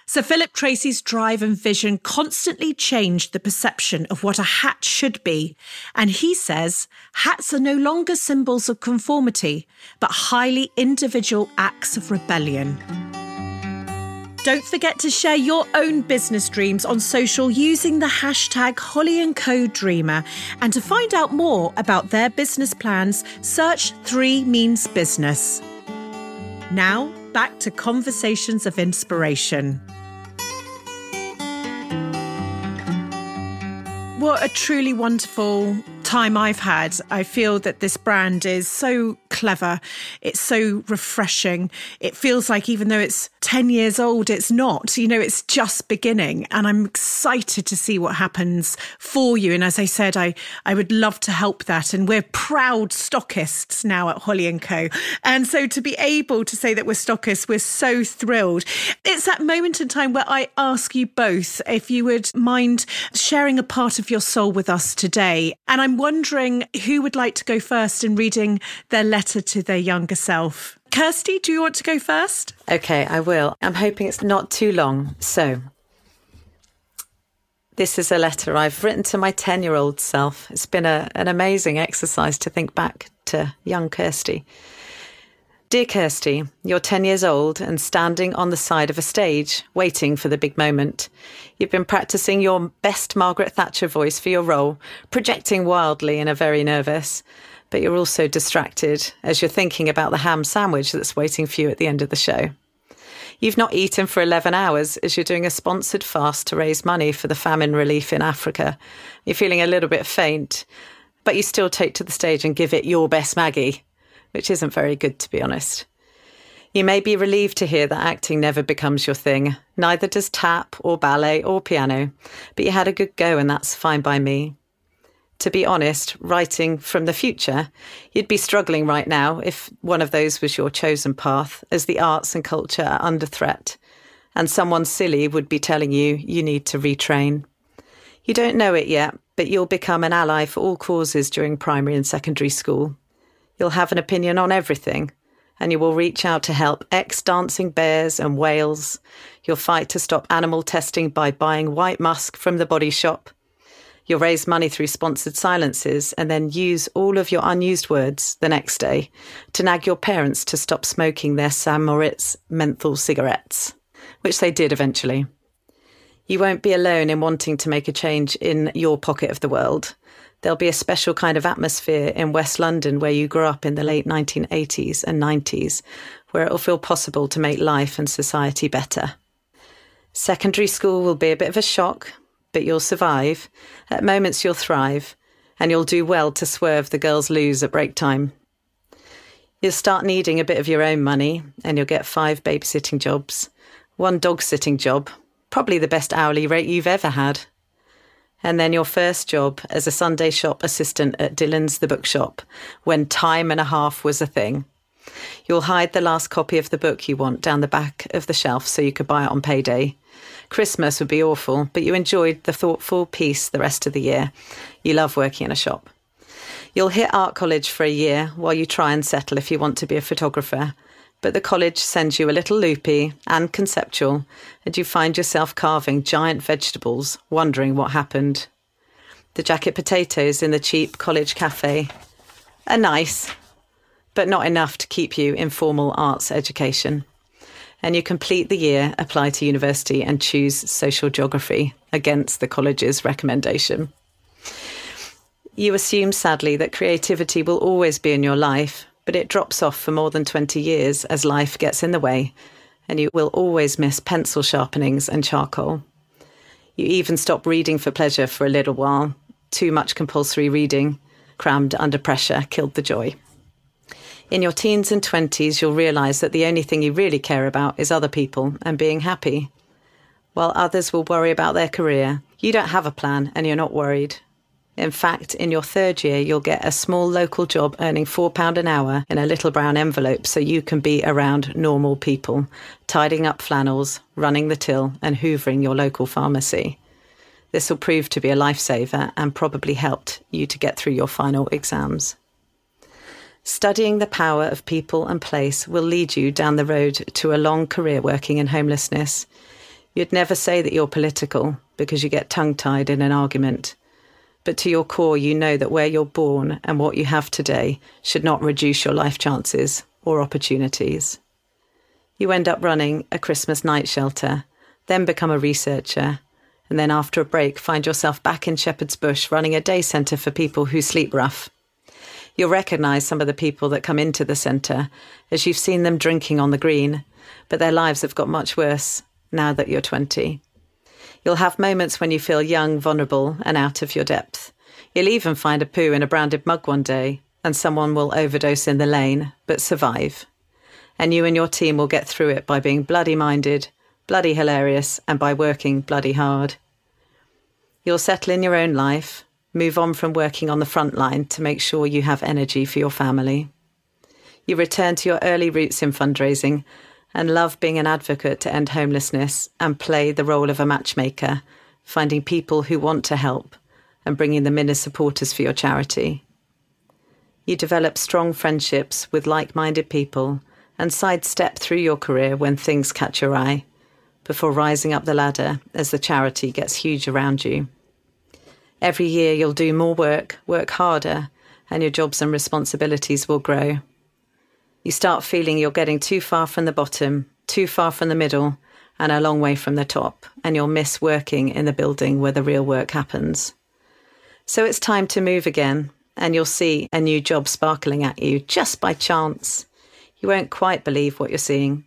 Sir Philip Treacy's drive and vision constantly changed the perception of what a hat should be, and he says hats are no longer symbols of conformity, but highly individual acts of rebellion. Don't forget to share your own business dreams on social using the hashtag Holly and Co Dreamer. And to find out more about their business plans, search Three Means Business. Now, back to Conversations of Inspiration. What a truly wonderful time I've had. I feel that this brand is so clever. It's so refreshing. It feels like even though it's 10 years old, it's not. You know, it's just beginning. And I'm excited to see what happens for you. And as I said, I, I would love to help that. And we're proud stockists now at Holly Co. And so to be able to say that we're stockists, we're so thrilled. It's that moment in time where I ask you both if you would mind sharing a part of your soul with us today. And I'm wondering who would like to go first in reading their letter to their younger self. Kirsty, do you want to go first? Okay, I will. I'm hoping it's not too long. So, this is a letter I've written to my 10 year old self. It's been a, an amazing exercise to think back to young Kirsty. Dear Kirsty, you're 10 years old and standing on the side of a stage, waiting for the big moment. You've been practicing your best Margaret Thatcher voice for your role, projecting wildly and are very nervous. But you're also distracted as you're thinking about the ham sandwich that's waiting for you at the end of the show. You've not eaten for 11 hours as you're doing a sponsored fast to raise money for the famine relief in Africa. You're feeling a little bit faint, but you still take to the stage and give it your best Maggie which isn't very good, to be honest. You may be relieved to hear that acting never becomes your thing. Neither does tap or ballet or piano, but you had a good go and that's fine by me. To be honest, writing from the future, you'd be struggling right now if one of those was your chosen path, as the arts and culture are under threat, and someone silly would be telling you you need to retrain. You don't know it yet, but you'll become an ally for all causes during primary and secondary school. You'll have an opinion on everything, and you will reach out to help ex dancing bears and whales. You'll fight to stop animal testing by buying white musk from the body shop. You'll raise money through sponsored silences and then use all of your unused words the next day to nag your parents to stop smoking their St. Moritz menthol cigarettes, which they did eventually. You won't be alone in wanting to make a change in your pocket of the world there'll be a special kind of atmosphere in West London where you grew up in the late 1980s and 90s, where it'll feel possible to make life and society better. Secondary school will be a bit of a shock, but you'll survive. At moments, you'll thrive, and you'll do well to swerve the girls' loos at break time. You'll start needing a bit of your own money, and you'll get five babysitting jobs, one dog sitting job, probably the best hourly rate you've ever had and then your first job as a Sunday shop assistant at Dillons The Bookshop when time and a half was a thing. You'll hide the last copy of the book you want down the back of the shelf so you could buy it on payday. Christmas would be awful, but you enjoyed the thoughtful peace the rest of the year. You love working in a shop. You'll hit art college for a year while you try and settle if you want to be a photographer but the college sends you a little loopy and conceptual, and you find yourself carving giant vegetables, wondering what happened. The jacket potatoes in the cheap college cafe are nice, but not enough to keep you in formal arts education. And you complete the year, apply to university, and choose social geography against the college's recommendation. You assume, sadly, that creativity will always be in your life, but it drops off for more than 20 years as life gets in the way, and you will always miss pencil sharpenings and charcoal. You even stop reading for pleasure for a little while. Too much compulsory reading, crammed under pressure, killed the joy. In your teens and 20s, you'll realise that the only thing you really care about is other people and being happy. While others will worry about their career, you don't have a plan and you're not worried. In fact, in your third year, you'll get a small local job earning £4 an hour in a little brown envelope so you can be around normal people, tidying up flannels, running the till, and hoovering your local pharmacy. This will prove to be a lifesaver and probably helped you to get through your final exams. Studying the power of people and place will lead you down the road to a long career working in homelessness. You'd never say that you're political because you get tongue tied in an argument but to your core, you know that where you're born and what you have today should not reduce your life chances or opportunities. You end up running a Christmas night shelter, then become a researcher, and then after a break, find yourself back in Shepherd's Bush running a day centre for people who sleep rough. You'll recognise some of the people that come into the centre as you've seen them drinking on the green, but their lives have got much worse now that you're 20. You'll have moments when you feel young, vulnerable, and out of your depth. You'll even find a poo in a branded mug one day, and someone will overdose in the lane, but survive. And you and your team will get through it by being bloody minded, bloody hilarious, and by working bloody hard. You'll settle in your own life, move on from working on the front line to make sure you have energy for your family. You return to your early roots in fundraising and love being an advocate to end homelessness and play the role of a matchmaker, finding people who want to help and bringing them in as supporters for your charity. You develop strong friendships with like minded people and sidestep through your career when things catch your eye before rising up the ladder as the charity gets huge around you. Every year you'll do more work, work harder, and your jobs and responsibilities will grow. You start feeling you're getting too far from the bottom, too far from the middle, and a long way from the top, and you'll miss working in the building where the real work happens. So it's time to move again, and you'll see a new job sparkling at you just by chance. You won't quite believe what you're seeing.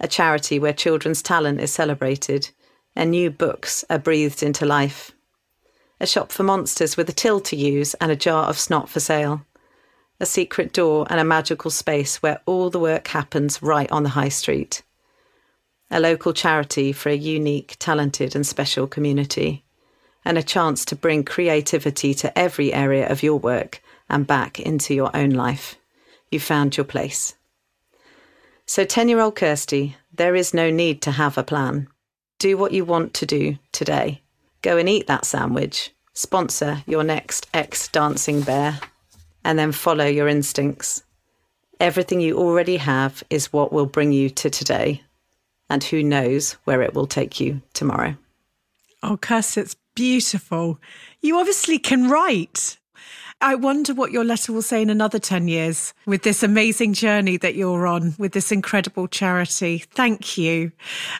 A charity where children's talent is celebrated and new books are breathed into life. A shop for monsters with a till to use and a jar of snot for sale. A secret door and a magical space where all the work happens right on the high street. A local charity for a unique, talented, and special community. And a chance to bring creativity to every area of your work and back into your own life. You found your place. So, 10 year old Kirsty, there is no need to have a plan. Do what you want to do today. Go and eat that sandwich. Sponsor your next ex dancing bear. And then follow your instincts. Everything you already have is what will bring you to today. And who knows where it will take you tomorrow. Oh, Kirsty, it's beautiful. You obviously can write. I wonder what your letter will say in another 10 years with this amazing journey that you're on with this incredible charity. Thank you.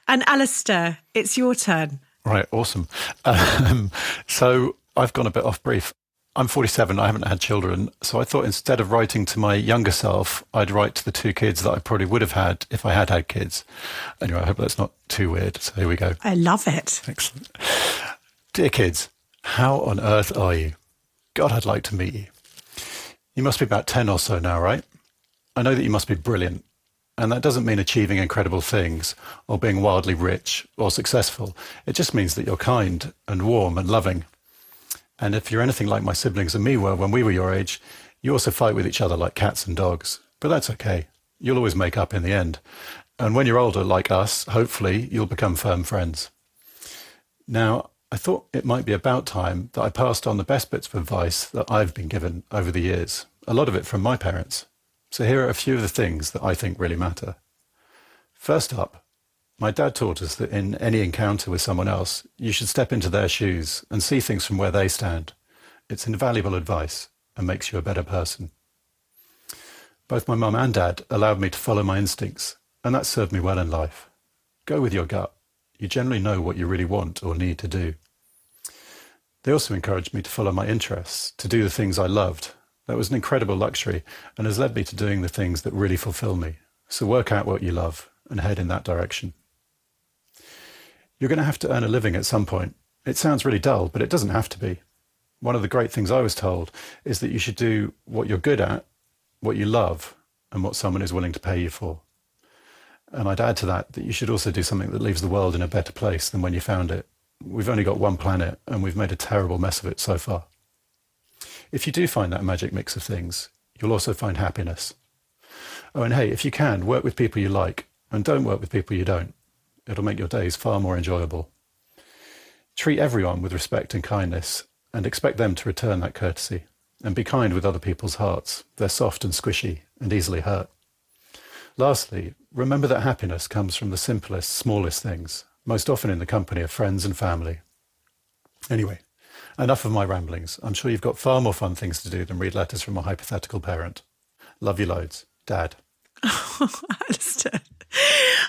And Alistair, it's your turn. Right, awesome. Um, so I've gone a bit off brief. I'm 47, I haven't had children. So I thought instead of writing to my younger self, I'd write to the two kids that I probably would have had if I had had kids. Anyway, I hope that's not too weird. So here we go. I love it. Excellent. Dear kids, how on earth are you? God, I'd like to meet you. You must be about 10 or so now, right? I know that you must be brilliant. And that doesn't mean achieving incredible things or being wildly rich or successful. It just means that you're kind and warm and loving. And if you're anything like my siblings and me were when we were your age, you also fight with each other like cats and dogs. But that's okay. You'll always make up in the end. And when you're older, like us, hopefully you'll become firm friends. Now, I thought it might be about time that I passed on the best bits of advice that I've been given over the years, a lot of it from my parents. So here are a few of the things that I think really matter. First up, my dad taught us that in any encounter with someone else, you should step into their shoes and see things from where they stand. It's invaluable advice and makes you a better person. Both my mum and dad allowed me to follow my instincts, and that served me well in life. Go with your gut. You generally know what you really want or need to do. They also encouraged me to follow my interests, to do the things I loved. That was an incredible luxury and has led me to doing the things that really fulfill me. So work out what you love and head in that direction. You're going to have to earn a living at some point. It sounds really dull, but it doesn't have to be. One of the great things I was told is that you should do what you're good at, what you love, and what someone is willing to pay you for. And I'd add to that that you should also do something that leaves the world in a better place than when you found it. We've only got one planet and we've made a terrible mess of it so far. If you do find that magic mix of things, you'll also find happiness. Oh, and hey, if you can, work with people you like and don't work with people you don't. It'll make your days far more enjoyable. Treat everyone with respect and kindness and expect them to return that courtesy. And be kind with other people's hearts. They're soft and squishy and easily hurt. Lastly, remember that happiness comes from the simplest, smallest things most often in the company of friends and family. Anyway, enough of my ramblings. I'm sure you've got far more fun things to do than read letters from a hypothetical parent. Love you loads. Dad. Alistair.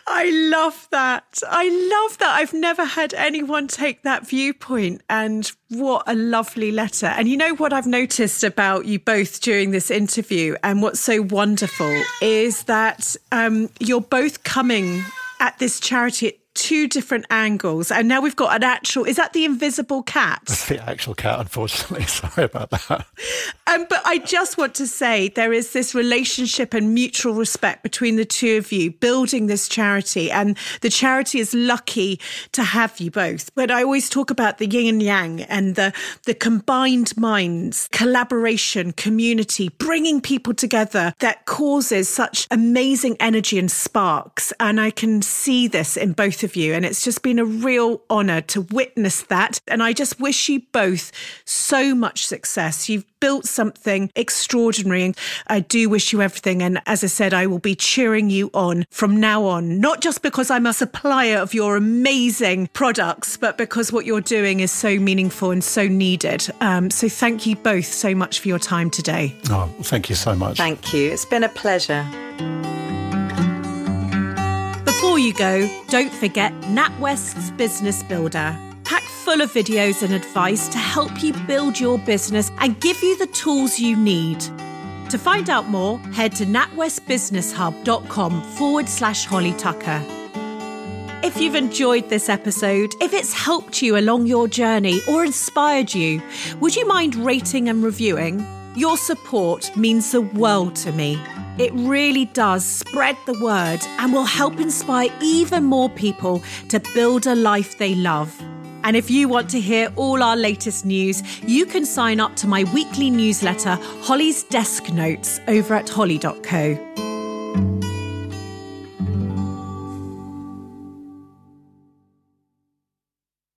I love that. I love that. I've never had anyone take that viewpoint. And what a lovely letter. And you know what I've noticed about you both during this interview, and what's so wonderful is that um, you're both coming at this charity two different angles. And now we've got an actual, is that the invisible cat? That's the actual cat, unfortunately. Sorry about that. Um, but I just want to say there is this relationship and mutual respect between the two of you building this charity. And the charity is lucky to have you both. But I always talk about the yin and yang and the, the combined minds, collaboration, community, bringing people together that causes such amazing energy and sparks. And I can see this in both of you. And it's just been a real honour to witness that. And I just wish you both so much success. You've built something extraordinary. And I do wish you everything. And as I said, I will be cheering you on from now on, not just because I'm a supplier of your amazing products, but because what you're doing is so meaningful and so needed. Um, so thank you both so much for your time today. Oh, thank you so much. Thank you. It's been a pleasure. Before you go, don't forget NatWest's Business Builder. Packed full of videos and advice to help you build your business and give you the tools you need. To find out more, head to natwestbusinesshub.com forward slash Holly Tucker. If you've enjoyed this episode, if it's helped you along your journey or inspired you, would you mind rating and reviewing? Your support means the world to me. It really does spread the word and will help inspire even more people to build a life they love. And if you want to hear all our latest news, you can sign up to my weekly newsletter, Holly's Desk Notes, over at holly.co.